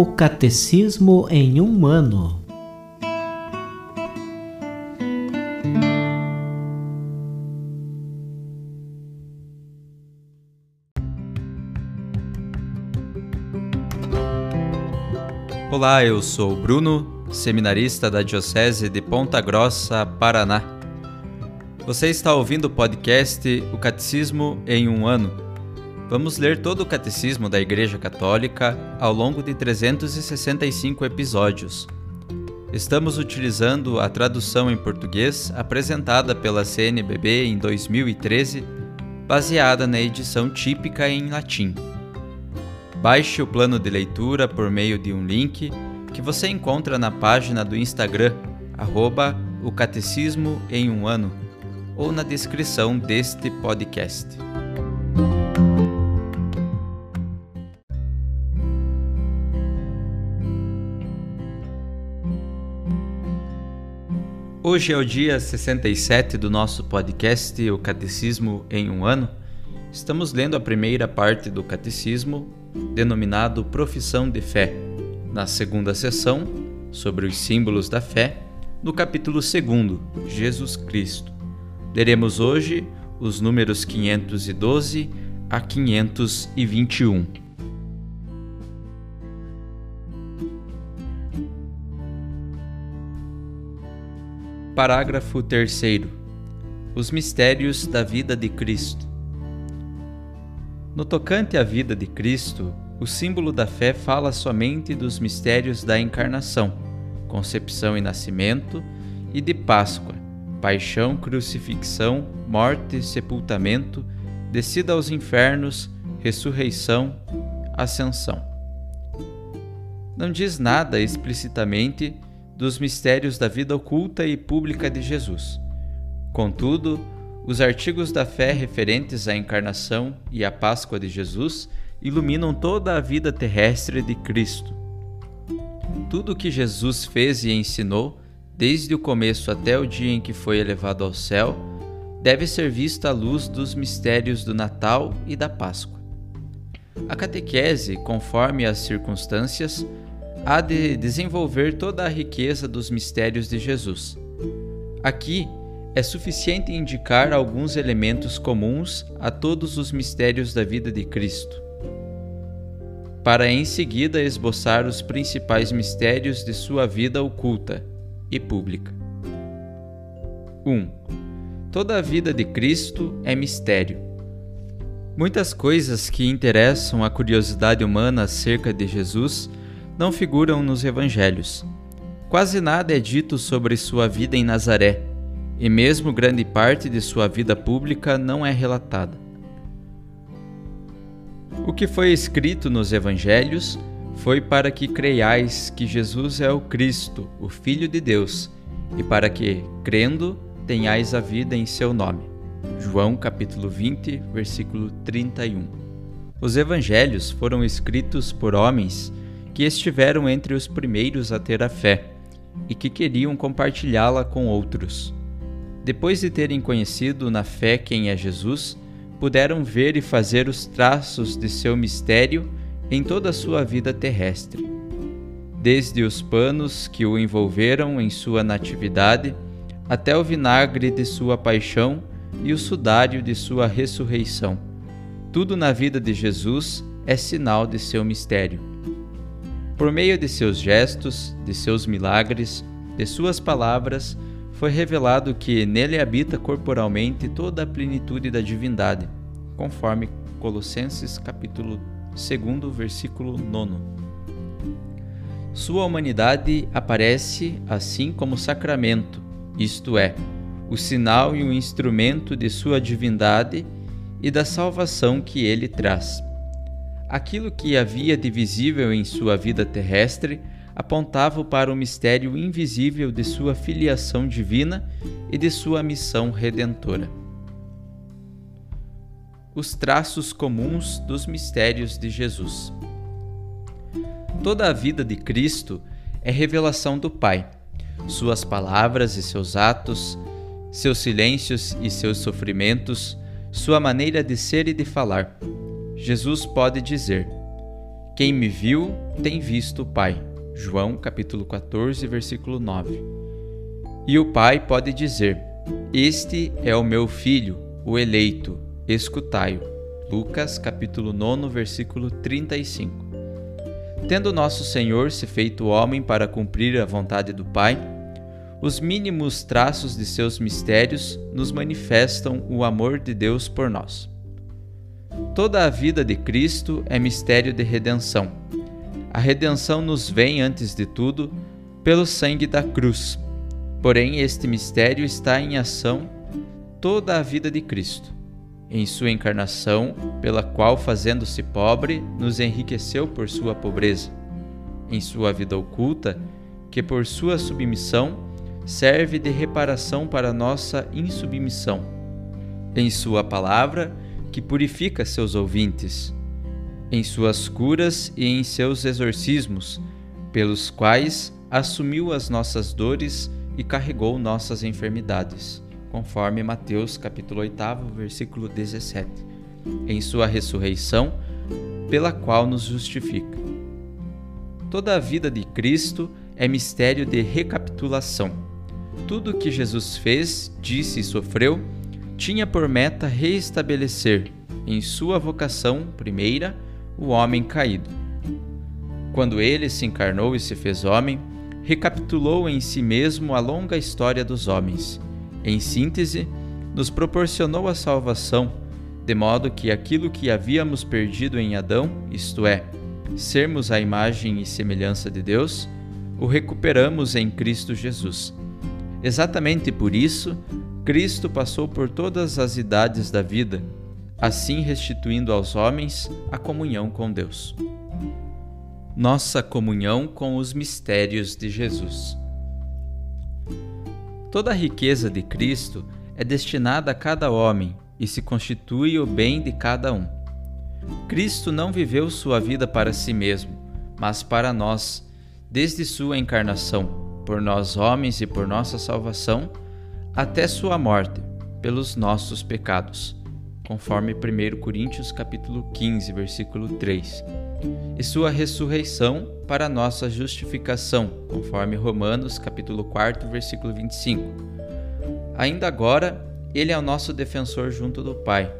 O Catecismo em um ano. Olá, eu sou Bruno, seminarista da Diocese de Ponta Grossa, Paraná. Você está ouvindo o podcast O Catecismo em um ano. Vamos ler todo o Catecismo da Igreja Católica ao longo de 365 episódios. Estamos utilizando a tradução em português apresentada pela CNBB em 2013, baseada na edição típica em latim. Baixe o plano de leitura por meio de um link que você encontra na página do Instagram, arroba o Catecismo em um ano, ou na descrição deste podcast. Hoje é o dia 67 do nosso podcast O Catecismo em um Ano. Estamos lendo a primeira parte do Catecismo, denominado Profissão de Fé, na segunda sessão, sobre os símbolos da fé, no capítulo 2, Jesus Cristo. Leremos hoje os números 512 a 521. Parágrafo 3. Os mistérios da vida de Cristo. No tocante à vida de Cristo, o símbolo da fé fala somente dos mistérios da encarnação, concepção e nascimento, e de Páscoa, paixão, crucifixão, morte, sepultamento, descida aos infernos, ressurreição, ascensão. Não diz nada explicitamente dos mistérios da vida oculta e pública de Jesus. Contudo, os artigos da fé referentes à encarnação e à Páscoa de Jesus iluminam toda a vida terrestre de Cristo. Tudo o que Jesus fez e ensinou, desde o começo até o dia em que foi elevado ao céu, deve ser visto à luz dos mistérios do Natal e da Páscoa. A catequese, conforme as circunstâncias, há de desenvolver toda a riqueza dos mistérios de Jesus. Aqui, é suficiente indicar alguns elementos comuns a todos os mistérios da vida de Cristo, para em seguida esboçar os principais mistérios de sua vida oculta e pública. 1. Toda a vida de Cristo é mistério. Muitas coisas que interessam a curiosidade humana acerca de Jesus não figuram nos evangelhos. Quase nada é dito sobre sua vida em Nazaré e mesmo grande parte de sua vida pública não é relatada. O que foi escrito nos Evangelhos foi para que creiais que Jesus é o Cristo, o Filho de Deus, e para que, crendo, tenhais a vida em seu nome. João capítulo 20, versículo 31. Os evangelhos foram escritos por homens que estiveram entre os primeiros a ter a fé e que queriam compartilhá-la com outros. Depois de terem conhecido na fé quem é Jesus, puderam ver e fazer os traços de seu mistério em toda a sua vida terrestre. Desde os panos que o envolveram em sua natividade, até o vinagre de sua paixão e o sudário de sua ressurreição. Tudo na vida de Jesus é sinal de seu mistério. Por meio de seus gestos, de seus milagres, de suas palavras, foi revelado que nele habita corporalmente toda a plenitude da divindade, conforme Colossenses capítulo 2, versículo 9. Sua humanidade aparece assim como sacramento, isto é, o sinal e o instrumento de sua divindade e da salvação que ele traz. Aquilo que havia de visível em sua vida terrestre apontavam para o mistério invisível de sua filiação divina e de sua missão redentora. Os traços comuns dos mistérios de Jesus. Toda a vida de Cristo é revelação do Pai. Suas palavras e seus atos, seus silêncios e seus sofrimentos, sua maneira de ser e de falar. Jesus pode dizer: Quem me viu tem visto o Pai. João capítulo 14, versículo 9. E o Pai pode dizer: Este é o meu filho, o eleito, escutai-o. Lucas capítulo 9, versículo 35. Tendo nosso Senhor se feito homem para cumprir a vontade do Pai, os mínimos traços de seus mistérios nos manifestam o amor de Deus por nós. Toda a vida de Cristo é mistério de redenção. A redenção nos vem, antes de tudo, pelo sangue da cruz. Porém, este mistério está em ação toda a vida de Cristo, em sua encarnação, pela qual, fazendo-se pobre, nos enriqueceu por sua pobreza, em sua vida oculta, que por sua submissão serve de reparação para nossa insubmissão. Em Sua palavra, que purifica seus ouvintes, em suas curas e em seus exorcismos, pelos quais assumiu as nossas dores e carregou nossas enfermidades, conforme Mateus capítulo 8, versículo 17. Em sua ressurreição, pela qual nos justifica. Toda a vida de Cristo é mistério de recapitulação tudo o que Jesus fez, disse e sofreu tinha por meta reestabelecer, em sua vocação primeira, o homem caído. Quando ele se encarnou e se fez homem, recapitulou em si mesmo a longa história dos homens. Em síntese, nos proporcionou a salvação, de modo que aquilo que havíamos perdido em Adão, isto é, sermos a imagem e semelhança de Deus, o recuperamos em Cristo Jesus Exatamente por isso, Cristo passou por todas as idades da vida, assim restituindo aos homens a comunhão com Deus. Nossa comunhão com os mistérios de Jesus. Toda a riqueza de Cristo é destinada a cada homem e se constitui o bem de cada um. Cristo não viveu sua vida para si mesmo, mas para nós, desde sua encarnação por nós homens e por nossa salvação, até sua morte, pelos nossos pecados, conforme 1 Coríntios capítulo 15, versículo 3, e sua ressurreição para nossa justificação, conforme Romanos capítulo 4, versículo 25. Ainda agora, ele é o nosso defensor junto do Pai.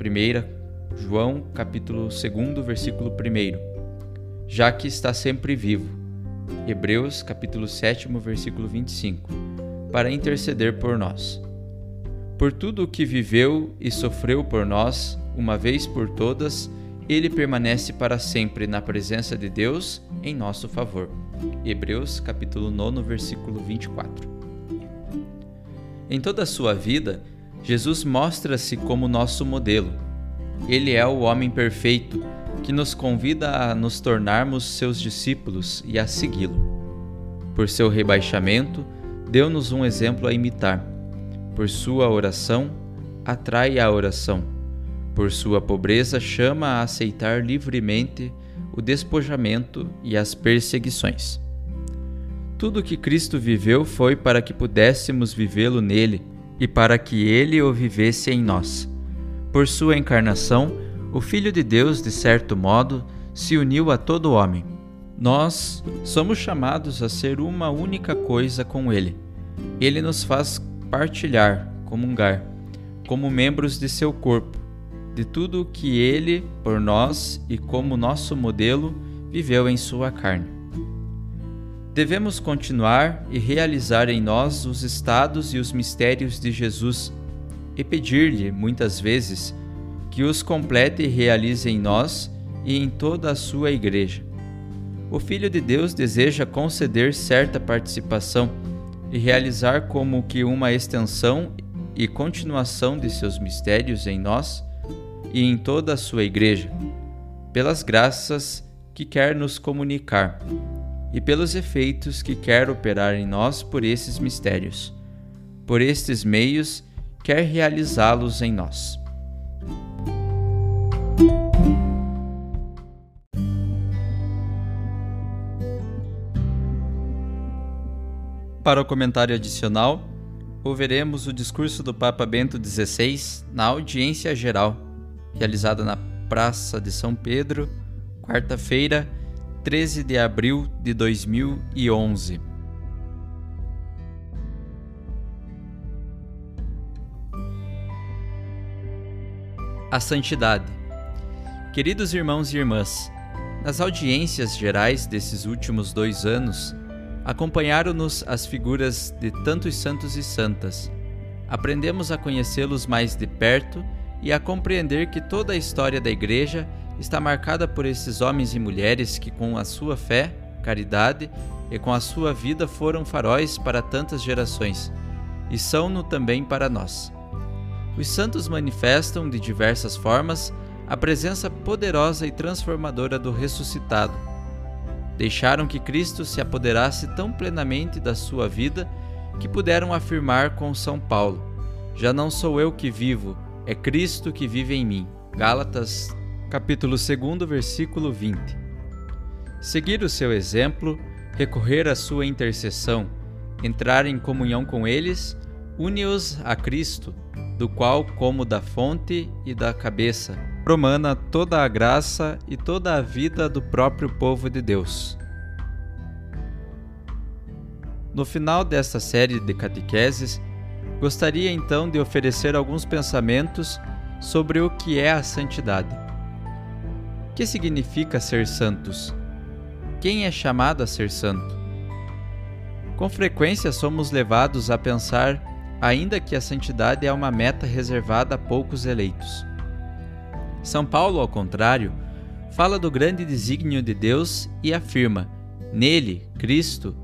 1 João capítulo 2, versículo 1. Já que está sempre vivo, Hebreus capítulo 7, versículo 25, para interceder por nós. Por tudo o que viveu e sofreu por nós, uma vez por todas, ele permanece para sempre na presença de Deus em nosso favor. Hebreus capítulo 9, versículo 24. Em toda a sua vida, Jesus mostra-se como nosso modelo. Ele é o homem perfeito, que nos convida a nos tornarmos seus discípulos e a segui-lo. Por seu rebaixamento, deu-nos um exemplo a imitar. Por sua oração, atrai a oração. Por sua pobreza, chama a aceitar livremente o despojamento e as perseguições. Tudo o que Cristo viveu foi para que pudéssemos vivê-lo nele e para que ele o vivesse em nós. Por sua encarnação, o Filho de Deus, de certo modo, se uniu a todo homem. Nós somos chamados a ser uma única coisa com Ele. Ele nos faz partilhar, comungar, como membros de seu corpo, de tudo o que Ele, por nós e como nosso modelo, viveu em sua carne. Devemos continuar e realizar em nós os estados e os mistérios de Jesus e pedir-lhe, muitas vezes, que os complete e realize em nós e em toda a sua Igreja. O Filho de Deus deseja conceder certa participação e realizar como que uma extensão e continuação de seus mistérios em nós e em toda a sua Igreja, pelas graças que quer nos comunicar e pelos efeitos que quer operar em nós por esses mistérios. Por estes meios, quer realizá-los em nós. Para o comentário adicional, ouviremos o discurso do Papa Bento XVI na audiência geral, realizada na Praça de São Pedro, quarta-feira, 13 de abril de 2011. A santidade. Queridos irmãos e irmãs, nas audiências gerais desses últimos dois anos, acompanharam-nos as figuras de tantos santos e santas. Aprendemos a conhecê-los mais de perto e a compreender que toda a história da Igreja está marcada por esses homens e mulheres que, com a sua fé, caridade e com a sua vida, foram faróis para tantas gerações e são-no também para nós. Os santos manifestam de diversas formas a presença poderosa e transformadora do ressuscitado. Deixaram que Cristo se apoderasse tão plenamente da sua vida que puderam afirmar com São Paulo: Já não sou eu que vivo, é Cristo que vive em mim. Gálatas capítulo 2, versículo 20. Seguir o seu exemplo, recorrer à sua intercessão, entrar em comunhão com eles, une-os a Cristo, do qual, como da fonte e da cabeça, promana toda a graça e toda a vida do próprio povo de Deus. No final desta série de catequeses, gostaria então de oferecer alguns pensamentos sobre o que é a santidade que significa ser santos? Quem é chamado a ser santo? Com frequência somos levados a pensar ainda que a santidade é uma meta reservada a poucos eleitos. São Paulo, ao contrário, fala do grande desígnio de Deus e afirma: Nele, Cristo,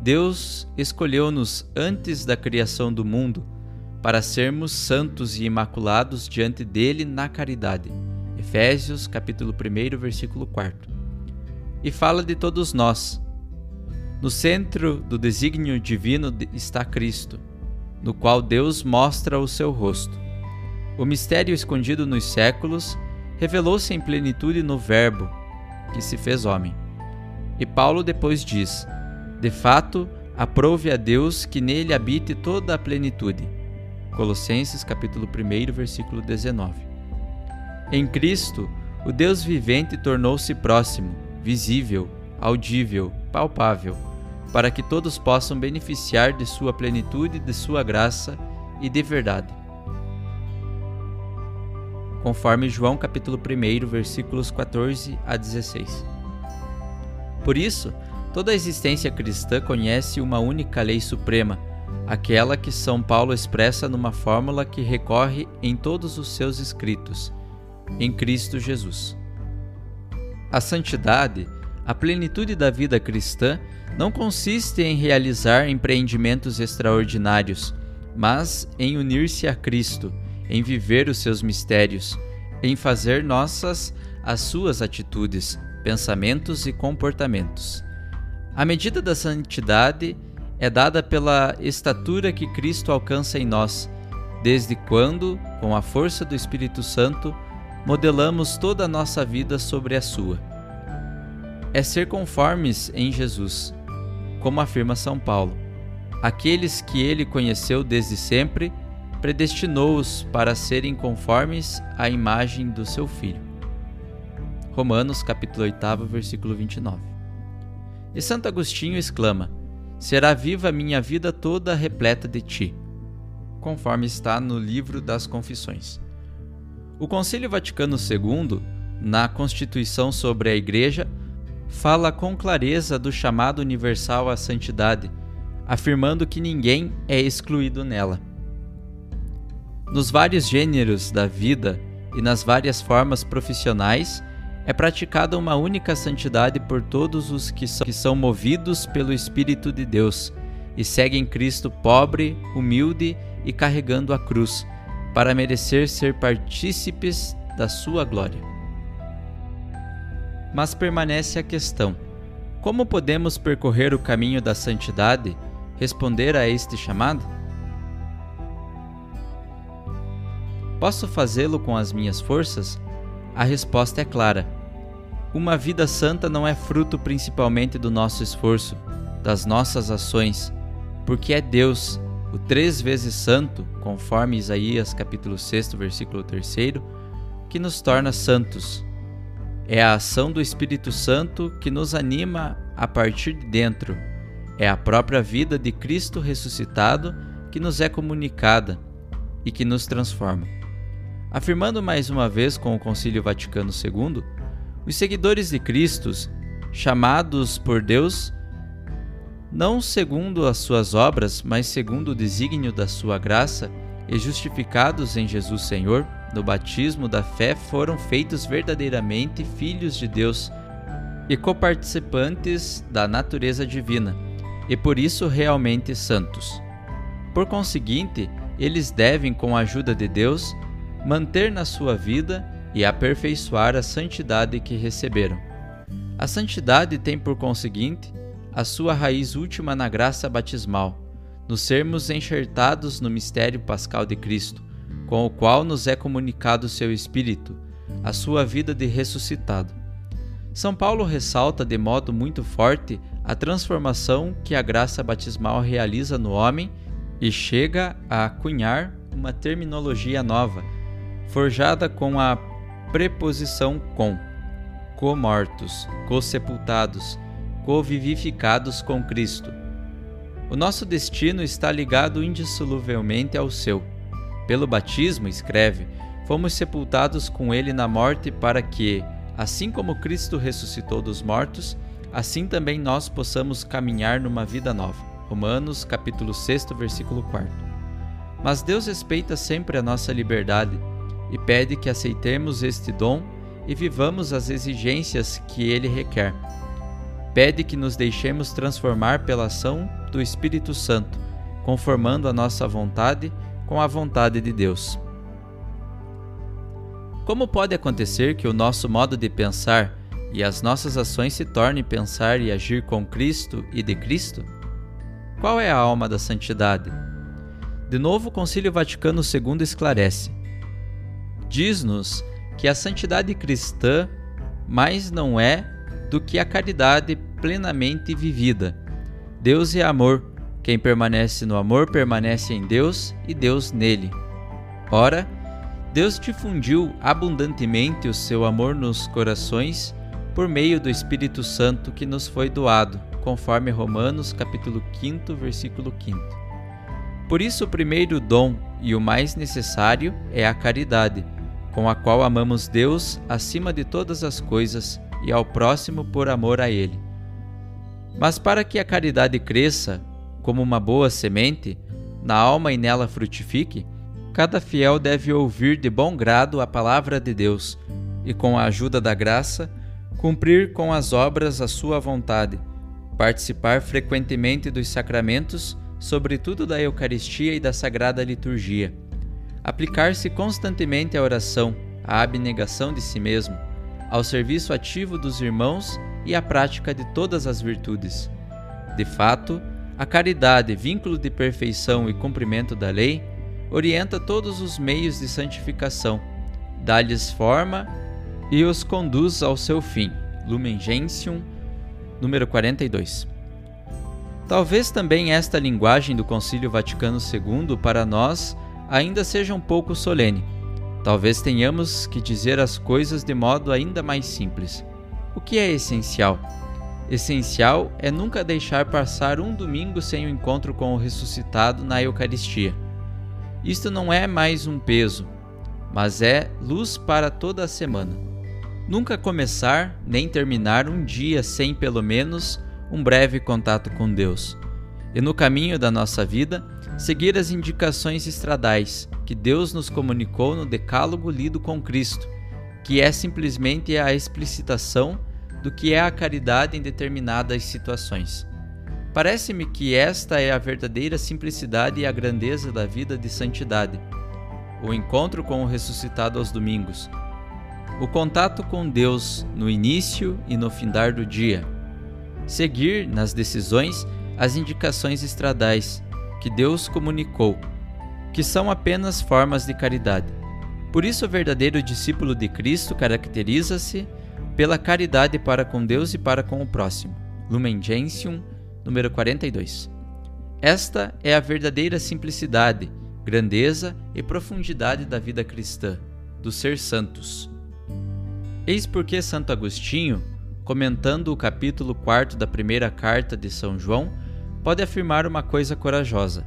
Deus escolheu-nos antes da criação do mundo para sermos santos e imaculados diante dele na caridade. Efésios, capítulo 1, versículo 4. E fala de todos nós. No centro do desígnio divino está Cristo, no qual Deus mostra o seu rosto. O mistério escondido nos séculos revelou-se em plenitude no Verbo, que se fez homem. E Paulo depois diz: De fato, aprove a Deus que nele habite toda a plenitude. Colossenses capítulo 1, versículo 19. Em Cristo, o Deus vivente tornou-se próximo, visível, audível, palpável, para que todos possam beneficiar de sua plenitude, de sua graça e de verdade. Conforme João capítulo 1, versículos 14 a 16. Por isso, toda a existência cristã conhece uma única lei suprema, aquela que São Paulo expressa numa fórmula que recorre em todos os seus escritos em Cristo Jesus. A santidade, a plenitude da vida cristã, não consiste em realizar empreendimentos extraordinários, mas em unir-se a Cristo, em viver os seus mistérios, em fazer nossas as suas atitudes, pensamentos e comportamentos. A medida da santidade é dada pela estatura que Cristo alcança em nós, desde quando, com a força do Espírito Santo, modelamos toda a nossa vida sobre a sua. É ser conformes em Jesus, como afirma São Paulo. Aqueles que ele conheceu desde sempre, predestinou-os para serem conformes à imagem do seu Filho. Romanos capítulo 8, versículo 29. E Santo Agostinho exclama: Será viva a minha vida toda repleta de ti, conforme está no livro das Confissões. O Concílio Vaticano II, na Constituição sobre a Igreja, fala com clareza do chamado universal à santidade, afirmando que ninguém é excluído nela. Nos vários gêneros da vida e nas várias formas profissionais, é praticada uma única santidade por todos os que são, que são movidos pelo Espírito de Deus e seguem Cristo pobre, humilde e carregando a cruz para merecer ser partícipes da sua glória. Mas permanece a questão: como podemos percorrer o caminho da santidade, responder a este chamado? Posso fazê-lo com as minhas forças? A resposta é clara. Uma vida santa não é fruto principalmente do nosso esforço, das nossas ações, porque é Deus o três vezes santo, conforme Isaías capítulo 6, versículo 3, que nos torna santos. É a ação do Espírito Santo que nos anima a partir de dentro. É a própria vida de Cristo ressuscitado que nos é comunicada e que nos transforma. Afirmando mais uma vez com o Concílio Vaticano II, os seguidores de Cristo, chamados por Deus, não segundo as suas obras, mas segundo o desígnio da sua graça, e justificados em Jesus Senhor, no batismo da fé, foram feitos verdadeiramente filhos de Deus e coparticipantes da natureza divina, e por isso realmente santos. Por conseguinte, eles devem, com a ajuda de Deus, manter na sua vida e aperfeiçoar a santidade que receberam. A santidade tem, por conseguinte, a sua raiz última na graça batismal, nos sermos enxertados no mistério pascal de Cristo, com o qual nos é comunicado seu Espírito, a sua vida de ressuscitado. São Paulo ressalta de modo muito forte a transformação que a graça batismal realiza no homem e chega a cunhar uma terminologia nova, forjada com a preposição com, co-mortos, co-sepultados, co-vivificados com Cristo. O nosso destino está ligado indissoluvelmente ao seu. Pelo batismo, escreve, fomos sepultados com ele na morte para que, assim como Cristo ressuscitou dos mortos, assim também nós possamos caminhar numa vida nova. Romanos capítulo 6, versículo 4. Mas Deus respeita sempre a nossa liberdade e pede que aceitemos este dom e vivamos as exigências que ele requer. Pede que nos deixemos transformar pela ação do Espírito Santo, conformando a nossa vontade com a vontade de Deus. Como pode acontecer que o nosso modo de pensar e as nossas ações se tornem pensar e agir com Cristo e de Cristo? Qual é a alma da santidade? De novo, o Concílio Vaticano II esclarece. Diz-nos que a santidade cristã mais não é do que a caridade plenamente vivida. Deus é amor. Quem permanece no amor permanece em Deus e Deus nele. Ora, Deus difundiu abundantemente o seu amor nos corações por meio do Espírito Santo que nos foi doado, conforme Romanos capítulo 5, versículo 5. Por isso o primeiro dom e o mais necessário é a caridade, com a qual amamos Deus acima de todas as coisas e ao próximo por amor a ele. Mas para que a caridade cresça como uma boa semente na alma e nela frutifique, cada fiel deve ouvir de bom grado a palavra de Deus e, com a ajuda da graça, cumprir com as obras a sua vontade, participar frequentemente dos sacramentos, sobretudo da Eucaristia e da Sagrada Liturgia, aplicar-se constantemente à oração, à abnegação de si mesmo, ao serviço ativo dos irmãos e à prática de todas as virtudes. De fato, a caridade, vínculo de perfeição e cumprimento da lei, orienta todos os meios de santificação, dá-lhes forma e os conduz ao seu fim. Lumen Gentium, número 42. Talvez também esta linguagem do Concílio Vaticano II para nós ainda seja um pouco solene Talvez tenhamos que dizer as coisas de modo ainda mais simples. O que é essencial? Essencial é nunca deixar passar um domingo sem o encontro com o ressuscitado na Eucaristia. Isto não é mais um peso, mas é luz para toda a semana. Nunca começar nem terminar um dia sem pelo menos um breve contato com Deus. E no caminho da nossa vida, seguir as indicações estradais que Deus nos comunicou no Decálogo lido com Cristo, que é simplesmente a explicitação do que é a caridade em determinadas situações. Parece-me que esta é a verdadeira simplicidade e a grandeza da vida de santidade. O encontro com o ressuscitado aos domingos, o contato com Deus no início e no findar do dia, seguir nas decisões as indicações estradais que Deus comunicou, que são apenas formas de caridade. Por isso, o verdadeiro discípulo de Cristo caracteriza-se pela caridade para com Deus e para com o próximo. Lumen Gentium, número 42. Esta é a verdadeira simplicidade, grandeza e profundidade da vida cristã, do ser santos. Eis porque Santo Agostinho, comentando o capítulo 4 da primeira carta de São João, pode afirmar uma coisa corajosa.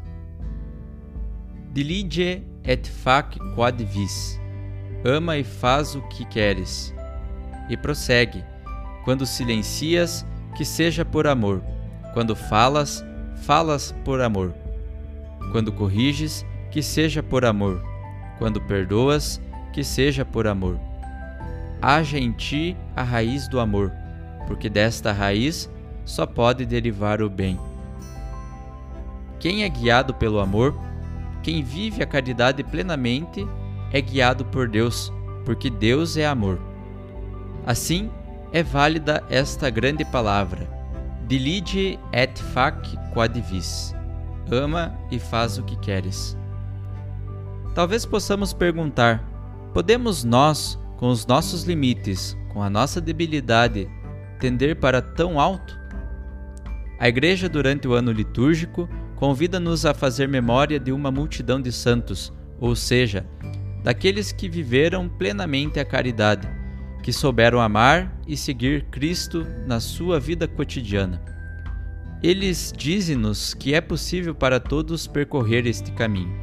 Dilige et fac quod vis. Ama e faz o que queres. E prossegue: quando silencias, que seja por amor. Quando falas, falas por amor. Quando corriges, que seja por amor. Quando perdoas, que seja por amor. Haja em ti a raiz do amor, porque desta raiz só pode derivar o bem. Quem é guiado pelo amor, quem vive a caridade plenamente, é guiado por Deus, porque Deus é amor. Assim, é válida esta grande palavra: Dilige et fac quod vis. Ama e faz o que queres. Talvez possamos perguntar: podemos nós, com os nossos limites, com a nossa debilidade, tender para tão alto? A Igreja, durante o ano litúrgico, convida-nos a fazer memória de uma multidão de santos, ou seja, daqueles que viveram plenamente a caridade que souberam amar e seguir Cristo na sua vida cotidiana. Eles dizem-nos que é possível para todos percorrer este caminho.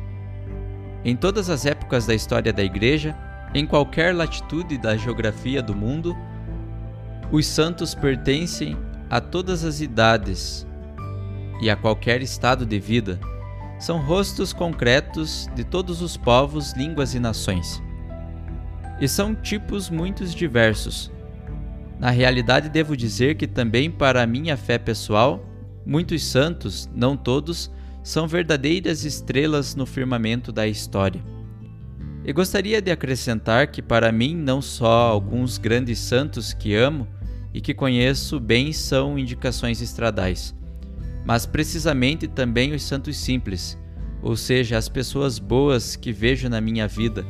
Em todas as épocas da história da Igreja, em qualquer latitude da geografia do mundo, os santos pertencem a todas as idades e a qualquer estado de vida. São rostos concretos de todos os povos, línguas e nações e são tipos muito diversos. Na realidade, devo dizer que também para a minha fé pessoal, muitos santos, não todos, são verdadeiras estrelas no firmamento da história. E gostaria de acrescentar que para mim não só alguns grandes santos que amo e que conheço bem são indicações estradais, mas precisamente também os santos simples, ou seja, as pessoas boas que vejo na minha vida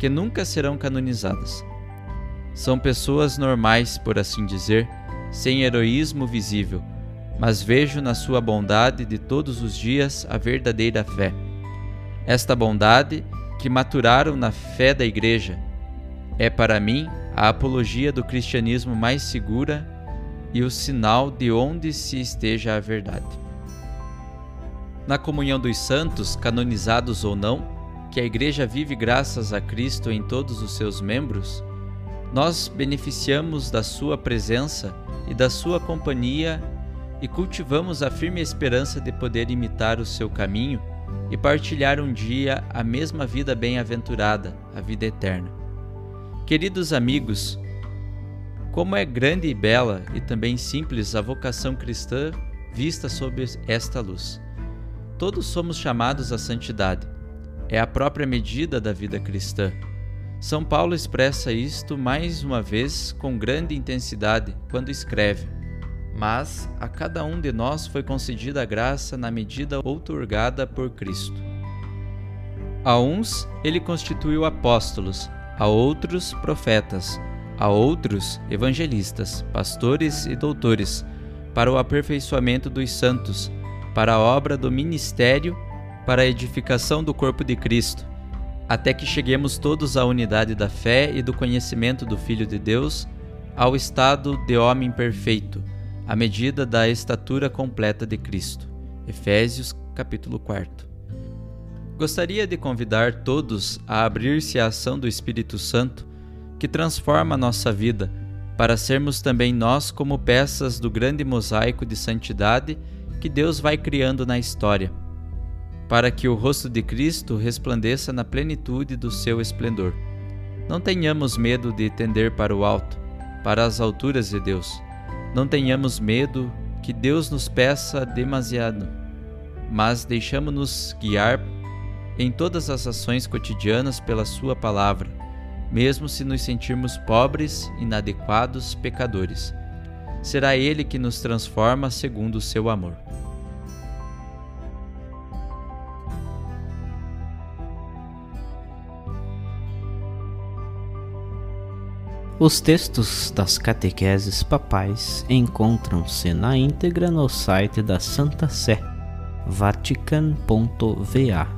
que nunca serão canonizadas. São pessoas normais, por assim dizer, sem heroísmo visível, mas vejo na sua bondade de todos os dias a verdadeira fé. Esta bondade, que maturaram na fé da Igreja, é para mim a apologia do cristianismo mais segura e o sinal de onde se esteja a verdade. Na comunhão dos santos, canonizados ou não, que a Igreja vive graças a Cristo em todos os seus membros, nós beneficiamos da Sua presença e da Sua companhia e cultivamos a firme esperança de poder imitar o seu caminho e partilhar um dia a mesma vida bem-aventurada, a vida eterna. Queridos amigos, como é grande e bela e também simples a vocação cristã vista sob esta luz. Todos somos chamados à santidade é a própria medida da vida cristã. São Paulo expressa isto mais uma vez com grande intensidade quando escreve: Mas a cada um de nós foi concedida a graça na medida outorgada por Cristo. A uns ele constituiu apóstolos, a outros profetas, a outros evangelistas, pastores e doutores, para o aperfeiçoamento dos santos, para a obra do ministério para a edificação do corpo de Cristo, até que cheguemos todos à unidade da fé e do conhecimento do Filho de Deus, ao estado de homem perfeito, à medida da estatura completa de Cristo. Efésios capítulo 4. Gostaria de convidar todos a abrir-se à ação do Espírito Santo, que transforma a nossa vida, para sermos também nós como peças do grande mosaico de santidade que Deus vai criando na história para que o rosto de Cristo resplandeça na plenitude do seu esplendor. Não tenhamos medo de tender para o alto, para as alturas de Deus. Não tenhamos medo que Deus nos peça demasiado, mas deixamos-nos guiar em todas as ações cotidianas pela Sua palavra, mesmo se nos sentirmos pobres, inadequados, pecadores. Será Ele que nos transforma segundo o seu amor. Os textos das catequeses papais encontram-se na íntegra no site da Santa Sé, vatican.va.